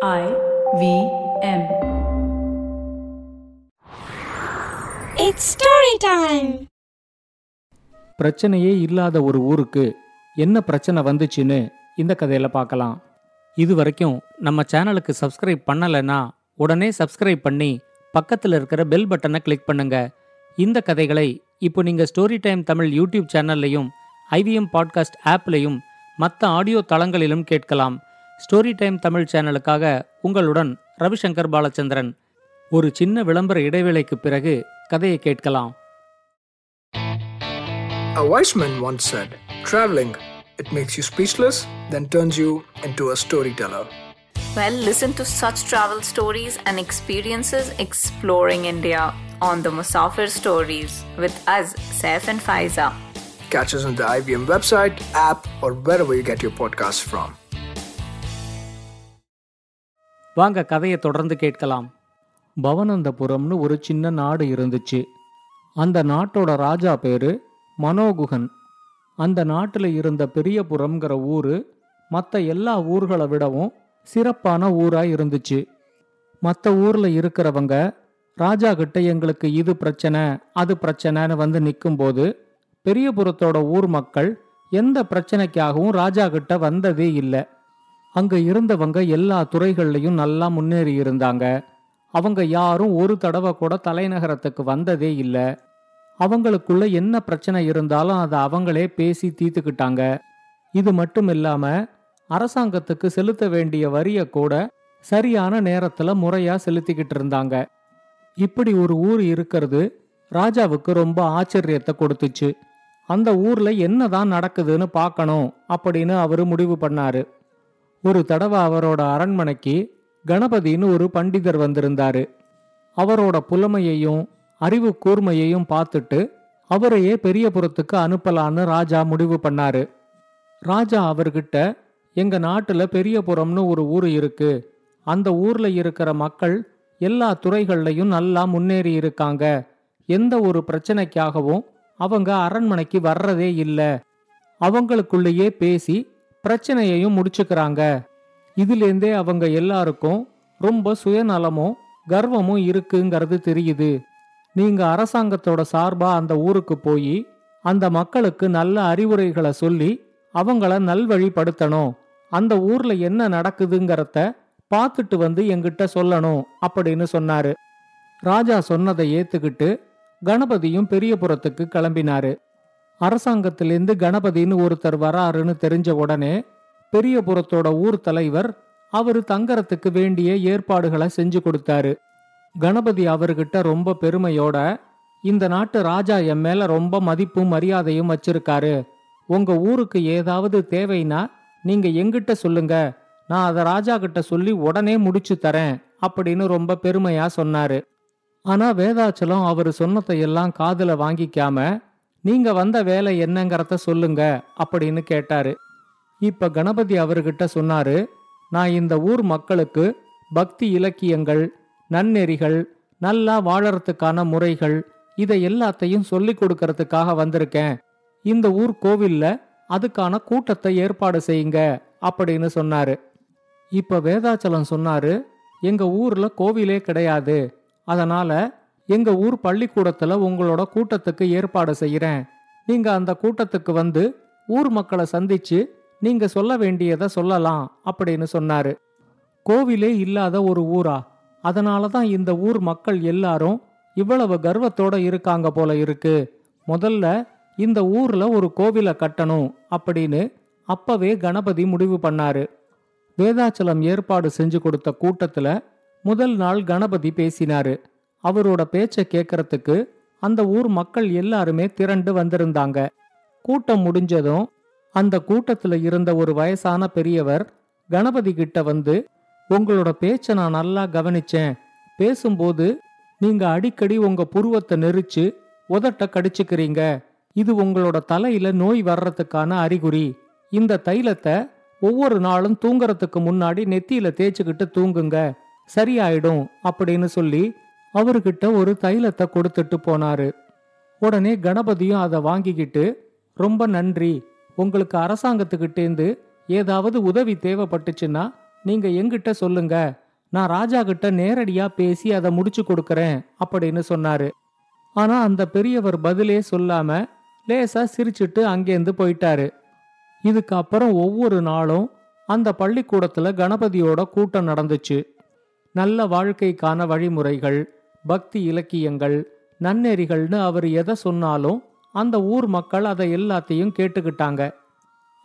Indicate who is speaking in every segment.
Speaker 1: I V M.
Speaker 2: It's story time.
Speaker 3: பிரச்சனையே இல்லாத ஒரு ஊருக்கு என்ன பிரச்சனை வந்துச்சுன்னு இந்த கதையில பார்க்கலாம் இது வரைக்கும் நம்ம சேனலுக்கு சப்ஸ்கிரைப் பண்ணலைன்னா உடனே சப்ஸ்கிரைப் பண்ணி பக்கத்தில் இருக்கிற பெல் பட்டனை கிளிக் பண்ணுங்க இந்த கதைகளை இப்போ நீங்க ஸ்டோரி டைம் தமிழ் யூடியூப் சேனல்லையும் ஐவிஎம் பாட்காஸ்ட் ஆப்லையும் மற்ற ஆடியோ தளங்களிலும் கேட்கலாம் ஸ்டோரி டைம் தமிழ் சேனலுக்காக உங்களுடன் ரவிசங்கர் பாலச்சந்திரன் ஒரு சின்ன விளம்பர இடைவேளைக்கு பிறகு கதையை கேட்கலாம்
Speaker 4: A wise man once said, Traveling, it makes you speechless, then turns you into a storyteller.
Speaker 5: Well, listen to such travel stories and experiences exploring India on the Musafir Stories with us, Saif and Faiza.
Speaker 4: Catch us on the IBM website, app, or wherever you get your podcasts from.
Speaker 3: வாங்க கதையை தொடர்ந்து கேட்கலாம். பவனந்தபுரம்னு ஒரு சின்ன நாடு இருந்துச்சு. அந்த நாட்டோட ராஜா பேரு மனோகுகன். அந்த நாட்டில் இருந்த பெரியபுரம்ங்கிற ஊர் மற்ற எல்லா ஊர்களை விடவும் சிறப்பான ஊராக இருந்துச்சு. மற்ற ஊரில் இருக்கிறவங்க ராஜா கிட்ட எங்களுக்கு இது பிரச்சனை அது பிரச்சனைன்னு வந்து நிற்கும்போது பெரியபுரத்தோட ஊர் மக்கள் எந்த பிரச்சனைக்காகவும் ராஜா கிட்ட வந்ததே இல்லை. அங்க இருந்தவங்க எல்லா துறைகள்லையும் நல்லா முன்னேறி இருந்தாங்க. அவங்க யாரும் ஒரு தடவை கூட தலைநகரத்துக்கு வந்ததே இல்லை. அவங்களுக்குள்ள என்ன பிரச்சனை இருந்தாலும் அதை அவங்களே பேசி தீர்த்துக்கிட்டாங்க. இது மட்டும் இல்லாம அரசாங்கத்துக்கு செலுத்த வேண்டிய வரிய கூட சரியான நேரத்துல முறையா செலுத்திக்கிட்டு இருந்தாங்க. இப்படி ஒரு ஊர் இருக்கிறது ராஜாவுக்கு ரொம்ப ஆச்சரியத்தை கொடுத்துச்சு. அந்த ஊர்ல என்னதான் நடக்குதுன்னு பார்க்கணும் அப்படின்னு அவரு முடிவு பண்ணாரு. ஒரு தடவை அவரோட அரண்மனைக்கு கணபதின்னு ஒரு பண்டிதர் வந்திருந்தாரு. அவரோட புலமையையும் அறிவு கூர்மையையும் பார்த்துட்டு அவரையே பெரியபுரத்துக்கு அனுப்பலான்னு ராஜா முடிவு பண்ணாரு. ராஜா அவர்கிட்ட எங்க நாட்டுல பெரியபுரம்னு ஒரு ஊர் இருக்கு. அந்த ஊர்ல இருக்கிற மக்கள் எல்லா துறைகள்லையும் நல்லா முன்னேறி இருக்காங்க. எந்த ஒரு பிரச்சனைக்காகவும் அவங்க அரண்மனைக்கு வர்றதே இல்லை. அவங்களுக்குள்ளேயே பேசி பிரச்சனையையும் முடிச்சுக்கிறாங்க. இதுலேருந்தே அவங்க எல்லாருக்கும் ரொம்ப சுயநலமும் கர்வமும் இருக்குங்கிறது தெரியுது. நீங்க அரசாங்கத்தோட சார்பா அந்த ஊருக்கு போய் அந்த மக்களுக்கு நல்ல அறிவுரைகளை சொல்லி அவங்கள நல்வழிப்படுத்தணும். அந்த ஊர்ல என்ன நடக்குதுங்கிறத பார்த்துட்டு வந்து எங்கிட்ட சொல்லணும் அப்படின்னு சொன்னாரு. ராஜா சொன்னதை ஏத்துக்கிட்டு கணபதியும் பெரியபுரத்துக்கு கிளம்பினாரு. அரசாங்கத்திலேருந்து கணபதின்னு ஒருத்தர் வராருன்னு தெரிஞ்ச உடனே பெரியபுரத்தோட ஊர் தலைவர் அவரு தங்கறதுக்கு வேண்டிய ஏற்பாடுகளை செஞ்சு கொடுத்தாரு. கணபதி அவர்கிட்ட ரொம்ப பெருமையோட இந்த நாட்டு ராஜா என் மேல ரொம்ப மதிப்பும் மரியாதையும் வச்சிருக்காரு. உங்க ஊருக்கு ஏதாவது தேவைன்னா நீங்க எங்கிட்ட சொல்லுங்க. நான் அதை ராஜா கிட்ட சொல்லி உடனே முடிச்சு தரேன் அப்படின்னு ரொம்ப பெருமையா சொன்னாரு. ஆனா வேதாச்சலம் அவர் சொன்னதை எல்லாம் காதுல வாங்கிக்காம நீங்க வந்த வேலை என்னங்கிறத சொல்லுங்க அப்படின்னு கேட்டாரு. இப்ப கணபதி அவர்கிட்ட சொன்னாரு நான் இந்த ஊர் மக்களுக்கு பக்தி இலக்கியங்கள் நன்னெறிகள் நல்லா வாழறதுக்கான முறைகள் இதை எல்லாத்தையும் சொல்லி கொடுக்கறதுக்காக வந்திருக்கேன். இந்த ஊர் கோவில்ல அதுக்கான கூட்டத்தை ஏற்பாடு செய்யுங்க அப்படின்னு சொன்னாரு. இப்ப வேதாச்சலம் சொன்னாரு எங்க ஊர்ல கோவிலே கிடையாது. அதனால எங்க ஊர் பள்ளிக்கூடத்துல உங்களோட கூட்டத்துக்கு ஏற்பாடு செய்யறேன். நீங்க அந்த கூட்டத்துக்கு வந்து ஊர் மக்களை சந்திச்சு நீங்க சொல்ல வேண்டியதை சொல்லலாம் அப்படின்னு சொன்னாரு. கோவிலே இல்லாத ஒரு ஊரா? அதனால தான் இந்த ஊர் மக்கள் எல்லாரும் இவ்வளவு கர்வத்தோட இருக்காங்க போல இருக்கு. முதல்ல இந்த ஊர்ல ஒரு கோவிலை கட்டணும் அப்படின்னு அப்பவே கணபதி முடிவு பண்ணாரு. வேதாச்சலம் ஏற்பாடு செஞ்சு கொடுத்த கூட்டத்துல முதல் நாள் கணபதி பேசினாரு. அவரோட பேச்ச கேட்கறதுக்கு அந்த ஊர் மக்கள் எல்லாருமே திரண்டு வந்திருந்தாங்க. கூட்டம் முடிஞ்சதும் அந்த கூட்டத்துல இருந்த ஒரு வயசான பெரியவர் கணபதி கிட்ட வந்து உங்களோட பேச்ச நான் நல்லா கவனிச்சேன். பேசும்போது நீங்க அடிக்கடி உங்க புருவத்தை நெரிச்சு உதட்ட கடிச்சுக்கிறீங்க. இது உங்களோட தலையில நோய் வர்றதுக்கான அறிகுறி. இந்த தைலத்தை ஒவ்வொரு நாளும் தூங்கறதுக்கு முன்னாடி நெத்தியில தேய்ச்சிக்கிட்டு தூங்குங்க. சரியாயிடும். அப்படின்னு சொல்லி அவர்கிட்ட ஒரு தைலத்தை கொடுத்துட்டு போனாரு. உடனே கணபதியும் அதை வாங்கிக்கிட்டு ரொம்ப நன்றி. உங்களுக்கு அரசாங்கத்துக்கிட்டேந்து ஏதாவது உதவி தேவைப்பட்டுச்சுன்னா நீங்க எங்கிட்ட சொல்லுங்க. நான் ராஜா கிட்ட நேரடியா பேசி அதை முடிச்சு கொடுக்கறேன் அப்படின்னு சொன்னாரு. ஆனா அந்த பெரியவர் பதிலே சொல்லாம லேசா சிரிச்சிட்டு அங்கேருந்து போயிட்டாரு. இதுக்கு அப்புறம் ஒவ்வொரு நாளும் அந்த பள்ளிக்கூடத்துல கணபதியோட கூட்டம் நடந்துச்சு. நல்ல வாழ்க்கைக்கான வழிமுறைகள் பக்தி இலக்கியங்கள் நன்னெறிகள்னு அவர் எதை சொன்னாலும் அந்த ஊர் மக்கள் அதை எல்லாத்தையும் கேட்டுக்கிட்டாங்க.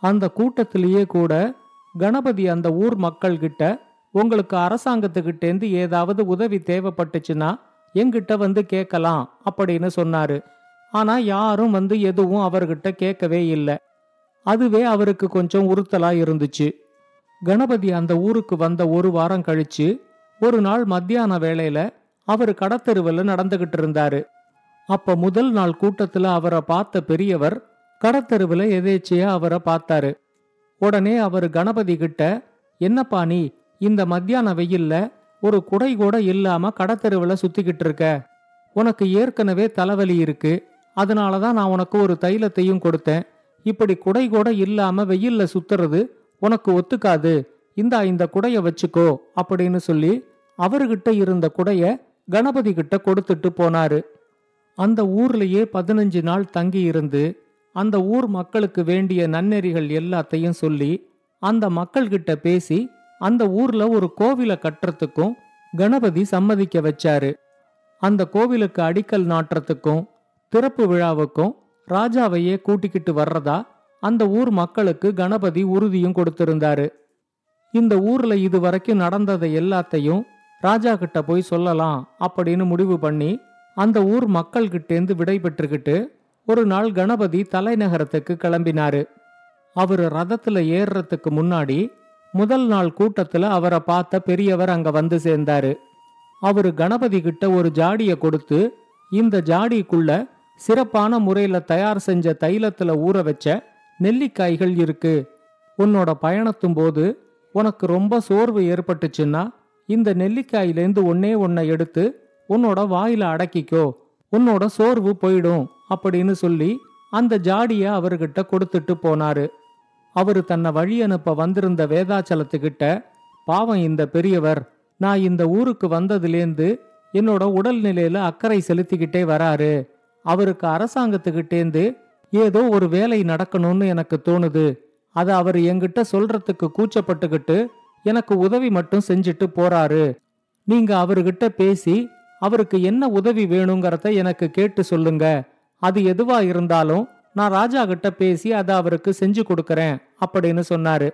Speaker 3: அந்த கூட்டத்திலேயே கூட கணபதி அந்த ஊர் மக்கள்கிட்ட உங்களுக்கு அரசாங்கத்துக்கிட்டேந்து ஏதாவது உதவி தேவைப்பட்டுச்சுன்னா எங்கிட்ட வந்து கேட்கலாம் அப்படின்னு சொன்னாரு. ஆனா யாரும் வந்து எதுவும் அவர்கிட்ட கேட்கவே இல்லை. அதுவே அவருக்கு கொஞ்சம் உறுத்தலா இருந்துச்சு. கணபதி அந்த ஊருக்கு வந்த ஒரு வாரம் கழிச்சு ஒரு நாள் மத்தியான வேளையில அவர் கடத்தெருவில் நடந்துகிட்டு இருந்தாரு அப்ப முதல் நாள் கூட்டத்துல அவரை பார்த்த பெரியவர் கடத்தெருவில் எதேச்சியா அவரை பார்த்தாரு. உடனே அவர் கணபதி கிட்ட என்னப்பா நீ இந்த மத்தியான வெயில்ல ஒரு குடை கூட இல்லாம கடத்தெருவில் சுத்திக்கிட்டு இருக்க உனக்கு ஏற்கனவே தலைவலி இருக்கு. அதனால தான் நான் உனக்கு ஒரு தைலத்தையும் கொடுத்தேன். இப்படி குடை கூட இல்லாம வெயில்ல சுத்துறது உனக்கு ஒத்துக்காது. இந்தா இந்த குடைய வச்சுக்கோ அப்படின்னு சொல்லி அவர்கிட்ட இருந்த குடைய கணபதி கிட்ட கொடுத்துட்டு போனாரு. அந்த ஊர்லயே பதினஞ்சு நாள் தங்கி இருந்து அந்த ஊர் மக்களுக்கு வேண்டிய நன்னெறிகள் எல்லாத்தையும் சொல்லி அந்த மக்கள்கிட்ட பேசி அந்த ஊர்ல ஒரு கோவிலை கட்டுறதுக்கும் கணபதி சம்மதிக்க வச்சாரு. அந்த கோவிலுக்கு அடிக்கல் நாட்டுறதுக்கும் திறப்பு விழாவுக்கும் ராஜாவையே கூட்டிக்கிட்டு வர்றதா அந்த ஊர் மக்களுக்கு கணபதி உறுதியும் கொடுத்திருந்தாரு. இந்த ஊர்ல இது வரைக்கும் நடந்ததை எல்லாத்தையும் ராஜா கிட்ட போய் சொல்லலாம் அப்படின்னு முடிவு பண்ணி அந்த ஊர் மக்கள்கிட்டேந்து விடை பெற்றுக்கிட்டு ஒரு நாள் கணபதி தலைநகரத்துக்கு கிளம்பினாரு. அவர் ரதத்துல ஏறுறதுக்கு முன்னாடி முதல் நாள் கூட்டத்துல அவரை பார்த்த பெரியவர் அங்க வந்து சேர்ந்தாரு. அவரு கணபதி கிட்ட ஒரு ஜாடிய கொடுத்து இந்த ஜாடிக்குள்ள சிறப்பான முறையில தயார் செஞ்ச தைலத்துல ஊற வச்ச நெல்லிக்காய்கள் இருக்கு. உன்னோட பயணத்தும் போது உனக்கு ரொம்ப சோர்வு ஏற்பட்டுச்சுன்னா இந்த நெல்லிக்காயிலேருந்து ஒன்னே ஒன்னை எடுத்து உன்னோட வாயில அடக்கிக்கோ உன்னோட சோர்வு போயிடும் அப்படின்னு சொல்லி அந்த ஜாடிய அவர்கிட்ட கொடுத்துட்டு போனாரு. அவரு தன்னை வழி அனுப்ப வந்திருந்த வேதாச்சலத்துக்கிட்ட பாவம் இந்த பெரியவர் நான் இந்த ஊருக்கு வந்ததுலேருந்து என்னோட உடல்நிலையில அக்கறை செலுத்திக்கிட்டே வராரு. அவருக்கு அரசாங்கத்துக்கிட்டேந்து ஏதோ ஒரு வேலை நடக்கணும்னு எனக்கு தோணுது. அதை அவர் என்கிட்ட சொல்றதுக்கு கூச்சப்பட்டுக்கிட்டு எனக்கு உதவி மட்டும் செஞ்சுட்டு போறாரு. நீங்க அவர்கிட்ட பேசி அவருக்கு என்ன உதவி வேணுங்கிறத எனக்கு கேட்டு சொல்லுங்க. அது எதுவா இருந்தாலும் நான் ராஜா கிட்ட பேசி அதை அவருக்கு செஞ்சு கொடுக்கறேன் அப்படின்னு சொன்னாரு.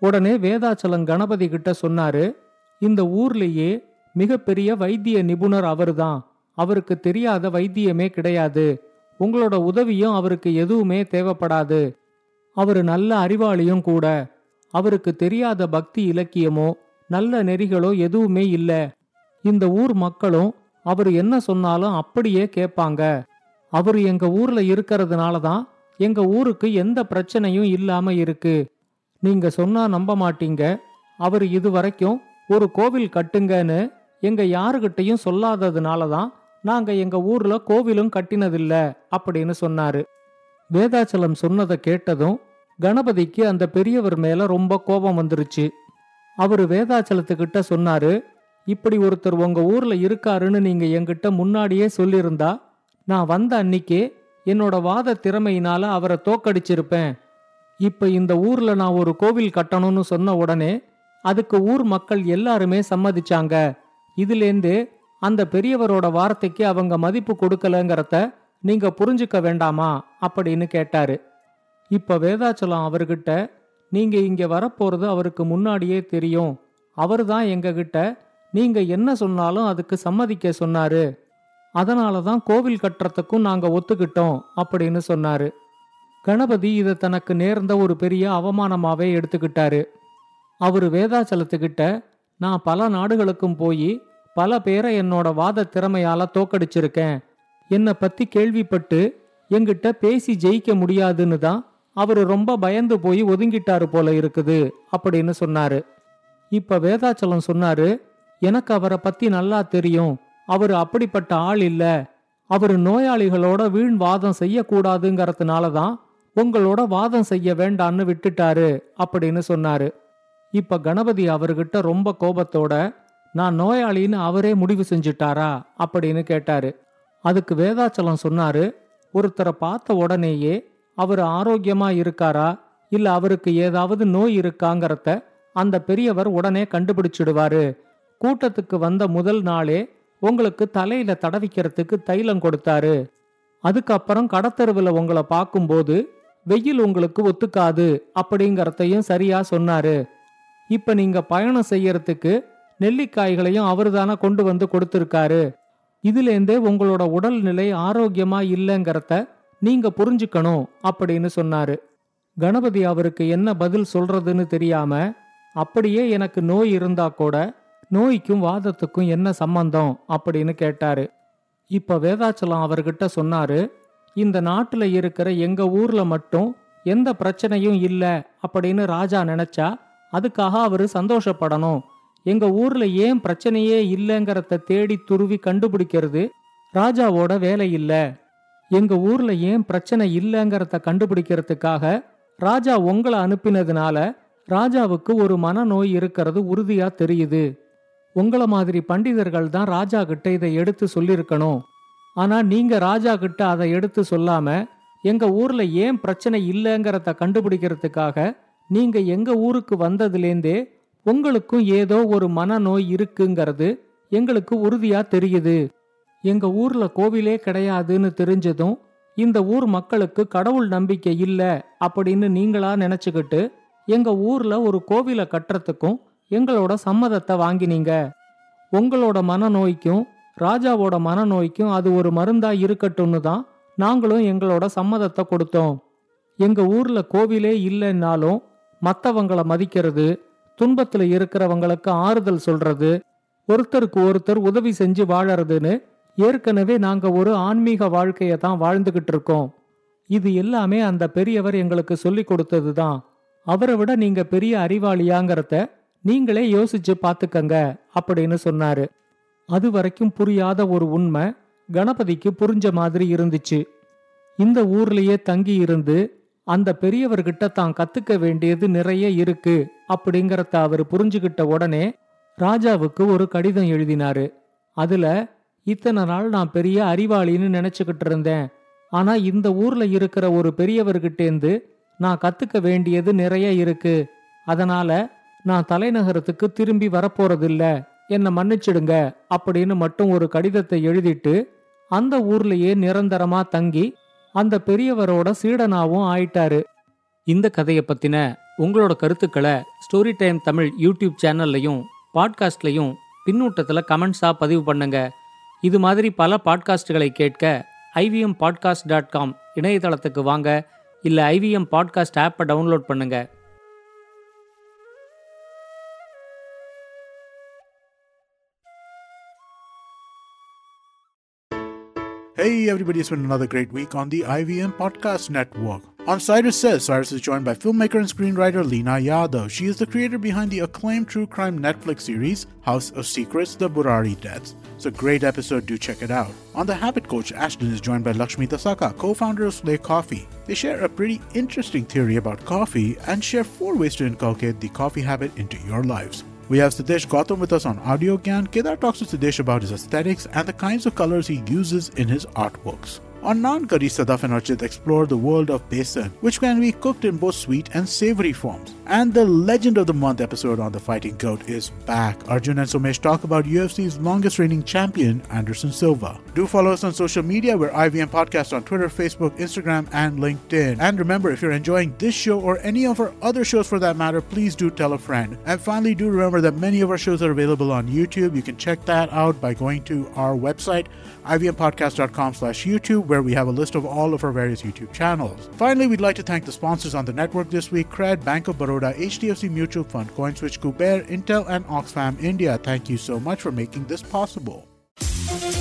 Speaker 3: உடனே வேதாச்சலம் கணபதி கிட்ட சொன்னாரு இந்த ஊர்லயே மிகப்பெரிய வைத்திய நிபுணர் அவர்தான். அவருக்கு தெரியாத வைத்தியமே கிடையாது. உங்களோட உதவியும் அவருக்கு எதுவுமே தேவைப்படாது. அவரு நல்ல அறிவாளியும் கூட. அவருக்கு தெரியாத பக்தி இலக்கியமோ நல்ல நெறிகளோ எதுவுமே இல்ல. இந்த ஊர் மக்களும் அவர் என்ன சொன்னாலும் அப்படியே கேட்பாங்க. அவர் எங்க ஊர்ல இருக்கிறதுனால தான் எங்க ஊருக்கு எந்த பிரச்சனையும் இல்லாம இருக்கு. நீங்க சொன்னா நம்ப மாட்டீங்க. அவர் இது வரைக்கும் ஒரு கோவில் கட்டுங்கன்னு எங்க யாருகிட்டையும் சொல்லாததுனால தான் நாங்க எங்க ஊர்ல கோவிலும் கட்டினதில்ல அப்படின்னு சொன்னாரு. வேதாச்சலம் சொன்னதை கேட்டதும் கணபதிக்கு அந்த பெரியவர் மேல ரொம்ப கோபம் வந்துருச்சு. அவரு வேதாச்சலத்துக்கிட்ட சொன்னாரு இப்படி ஒருத்தர் உங்க ஊர்ல இருக்காருன்னு நீங்க என்கிட்ட முன்னாடியே சொல்லியிருந்தா நான் வந்த அன்னிக்கே என்னோட வாத திறமையினால அவரை தோக்கடிச்சிருப்பேன். இப்ப இந்த ஊர்ல நான் ஒரு கோவில் கட்டணும்னு சொன்ன உடனே அதுக்கு ஊர் மக்கள் எல்லாருமே சம்மதிச்சாங்க. இதுலேருந்து அந்த பெரியவரோட வார்த்தைக்கு அவங்க மதிப்பு கொடுக்கலங்கிறத நீங்க புரிஞ்சுக்க வேண்டாமா? அப்படின்னு கேட்டாரு. இப்ப வேதாச்சலம் அவர்கிட்ட நீங்க இங்க வரப்போறது அவருக்கு முன்னாடியே தெரியும். அவர்தான் தான் கிட்ட நீங்க என்ன சொன்னாலும் அதுக்கு சம்மதிக்க சொன்னாரு. அதனால தான் கோவில் கட்டுறதுக்கும் நாங்க ஒத்துக்கிட்டோம் அப்படின்னு சொன்னாரு. கணபதி இதை தனக்கு நேர்ந்த ஒரு பெரிய அவமானமாவே எடுத்துக்கிட்டாரு. அவரு வேதாச்சலத்துக்கிட்ட நான் பல நாடுகளுக்கும் போய் பல பேரை என்னோட வாத திறமையால தோக்கடிச்சிருக்கேன். என்னை பத்தி கேள்விப்பட்டு எங்கிட்ட பேசி ஜெயிக்க முடியாதுன்னு தான் அவரு ரொம்ப பயந்து போய் ஒதுங்கிட்டாரு போல இருக்குது அப்படின்னு சொன்னாரு. இப்ப வேதாச்சலம் சொன்னாரு எனக்கு அவரை பத்தி நல்லா தெரியும். அவரு அப்படிப்பட்ட ஆள் இல்ல. அவரு நோயாளிகளோட வீண் வாதம் செய்யக்கூடாதுங்கிறதுனால தான் உங்களோட வாதம் செய்ய வேண்டான்னு விட்டுட்டாரு அப்படின்னு சொன்னாரு. இப்ப கணபதி அவர்கிட்ட ரொம்ப கோபத்தோட நான் நோயாளின்னு அவரே முடிவு செஞ்சுட்டாரா? அப்படின்னு கேட்டாரு. அதுக்கு வேதாச்சலம் சொன்னாரு ஒருத்தரை பார்த்த உடனேயே அவர் ஆரோக்கியமா இருக்காரா? இல்ல அவருக்கு ஏதாவது நோய் இருக்காங்கறத அந்த பெரியவர் உடனே கண்டுபிடிச்சிடுவாரு. கூட்டத்துக்கு வந்த முதல் நாளே உங்களுக்கு தலையில தடவிக்கிறதுக்கு தைலம் கொடுத்தாரு. அதுக்கப்புறம் கடத்தெருவில் உங்களை பார்க்கும்போது வெயில் உங்களுக்கு ஒத்துக்காது அப்படிங்கறதையும் சரியா சொன்னாரு. இப்ப நீங்க பயணம் செய்யறதுக்கு நெல்லிக்காய்களையும் அவர்தானே கொண்டு வந்து கொடுத்திருக்காரு. இதுலேருந்தே உங்களோட உடல்நிலை ஆரோக்கியமா இல்லைங்கிறத நீங்க புரிஞ்சுக்கணும் அப்படின்னு சொன்னாரு. கணபதி அவருக்கு என்ன பதில் சொல்றதுன்னு தெரியாம அப்படியே எனக்கு நோய் இருந்தா கூட நோய்க்கும் வாதத்துக்கும் என்ன சம்பந்தம் அப்படின்னு கேட்டாரு. இப்ப வேதாச்சலம் அவர்கிட்ட சொன்னாரு இந்த நாட்டுல இருக்கிற எங்க ஊர்ல மட்டும் எந்த பிரச்சனையும் இல்ல அப்படின்னு ராஜா நினைச்சா அதுக்காக அவரு சந்தோஷப்படணும். எங்க ஊர்ல ஏன் பிரச்சனையே இல்லைங்கிறத தேடி துருவி கண்டுபிடிக்கிறது ராஜாவோட வேலை இல்லை. எங்க ஊர்ல ஏன் பிரச்சனை இல்லைங்கிறத கண்டுபிடிக்கிறதுக்காக ராஜா உங்களை அனுப்பினதுனால ராஜாவுக்கு ஒரு மனநோய் இருக்கிறது உறுதியா தெரியுது. உங்கள மாதிரி பண்டிதர்கள் தான் ராஜா கிட்ட இதை எடுத்து சொல்லியிருக்கணும். ஆனா நீங்க ராஜா கிட்ட அதை எடுத்து சொல்லாம எங்க ஊர்ல ஏன் பிரச்சனை இல்லைங்கிறத கண்டுபிடிக்கிறதுக்காக நீங்க எங்க ஊருக்கு வந்ததுலேருந்தே உங்களுக்கும் ஏதோ ஒரு மனநோய் இருக்குங்கிறது எங்களுக்கு உறுதியா தெரியுது. எங்க ஊர்ல கோவிலே கிடையாதுன்னு தெரிஞ்சதும் இந்த ஊர் மக்களுக்கு கடவுள் நம்பிக்கை இல்ல அப்படின்னு நீங்களா நினைச்சுக்கிட்டு எங்க ஊர்ல ஒரு கோவிலை கட்டுறதுக்கும் எங்களோட சம்மதத்தை வாங்கினீங்க. உங்களோட மனநோய்க்கும் ராஜாவோட மனநோய்க்கும் அது ஒரு மருந்தா இருக்கட்டும்னு தான் நாங்களும் எங்களோட சம்மதத்தை கொடுத்தோம். எங்க ஊர்ல கோவிலே இல்லைன்னாலும் மற்றவங்களை மதிக்கிறது துன்பத்துல இருக்கிறவங்களுக்கு ஆறுதல் சொல்றது ஒருத்தருக்கு ஒருத்தர் உதவி செஞ்சு வாழறதுன்னு ஏற்கனவே நாங்க ஒரு ஆன்மீக வாழ்க்கையை தான் வாழ்ந்துகிட்டு இருக்கோம். இது எல்லாமே அந்த பெரியவர் எங்களுக்கு சொல்லி கொடுத்தது தான். அவரை விட நீங்க பெரிய அறிவாளியாங்கிறத நீங்களே யோசிச்சு பாத்துக்கங்க அப்படின்னு சொன்னாரு. அது வரைக்கும் புரியாத ஒரு உண்மை கணபதிக்கு புரிஞ்ச மாதிரி இருந்துச்சு. இந்த ஊர்லயே தங்கி இருந்து அந்த பெரியவர்கிட்ட தான் கத்துக்க வேண்டியது நிறைய இருக்கு அப்படிங்கறத அவர் புரிஞ்சுகிட்ட உடனே ராஜாவுக்கு ஒரு கடிதம் எழுதினாரு. அதுல இத்தனை நாள் நான் பெரிய அறிவாளின்னு நினைச்சுக்கிட்டு இருந்தேன். ஆனா இந்த ஊர்ல இருக்கிற ஒரு பெரியவர்கிட்டேந்து நான் கத்துக்க வேண்டியது நிறைய இருக்கு. அதனால நான் தலைநகரத்துக்கு திரும்பி வரப்போறதில்ல. என்னை மன்னிச்சிடுங்க அப்படின்னு மட்டும் ஒரு கடிதத்தை எழுதிட்டு அந்த ஊர்லயே நிரந்தரமா தங்கி அந்த பெரியவரோட சீடனாவும் ஆயிட்டாரு. இந்த கதையை பத்தின உங்களோட கருத்துக்களை ஸ்டோரி டைம் தமிழ் யூடியூப் சேனல்லையும் பாட்காஸ்ட்லையும் பின்னூட்டத்தில் கமெண்ட்ஸாக பதிவு பண்ணுங்கள் இது மாதிரி பல பாட்காஸ்டுகளை கேட்க ஐவிஎம் பாட்காஸ்ட் டாட் காம் இணையதளத்துக்கு வாங்க இல்லை ஐவிஎம் பாட்காஸ்ட் ஆப்பை டவுன்லோட் பண்ணுங்க
Speaker 6: Hey everybody, it's been another great week on the IVM Podcast Network. On Cyrus Says, Cyrus is joined by filmmaker and screenwriter Lena Yadav. She is the creator behind the acclaimed true crime Netflix series House of Secrets, The Burari Deaths. It's a great episode, do check it out. On The Habit Coach, Ashton is joined by Lakshmi Tasaka, co-founder of Slay Coffee. They share a pretty interesting theory about coffee and share four ways to inculcate the coffee habit into your lives. We have Sidesh Gautam with us on Audio Gyan. Kedar talks to Sidesh about his aesthetics and the kinds of colors he uses in his artworks. On Non Curry, Sadaf and Archit explore the world of besan, which can be cooked in both sweet and savory forms. And the Legend of the Month episode on the Fighting Goat is back. Arjun and Somesh talk about UFC's longest reigning champion, Anderson Silva. Do follow us on social media. We're IVM Podcast on Twitter, Facebook, Instagram, and LinkedIn. And remember, if you're enjoying this show or any of our other shows for that matter, please do tell a friend. And finally, do remember that many of our shows are available on YouTube. You can check that out by going to our website, ivmpodcast.com slash YouTube, where we have a list of all of our various YouTube channels. Finally, we'd like to thank the sponsors on the network this week, Cred, Bank of Baroda, HDFC Mutual Fund, CoinSwitch, Kuber, Intel, and Oxfam India. Thank you so much for making this possible.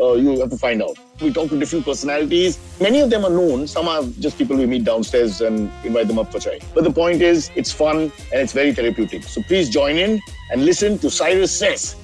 Speaker 7: Uh, you have to find out. We talk to different personalities. Many of them are known. Some are just people we meet downstairs and invite them up for chai. But the point is, it's fun and it's very therapeutic. So please join in and listen to Cyrus Says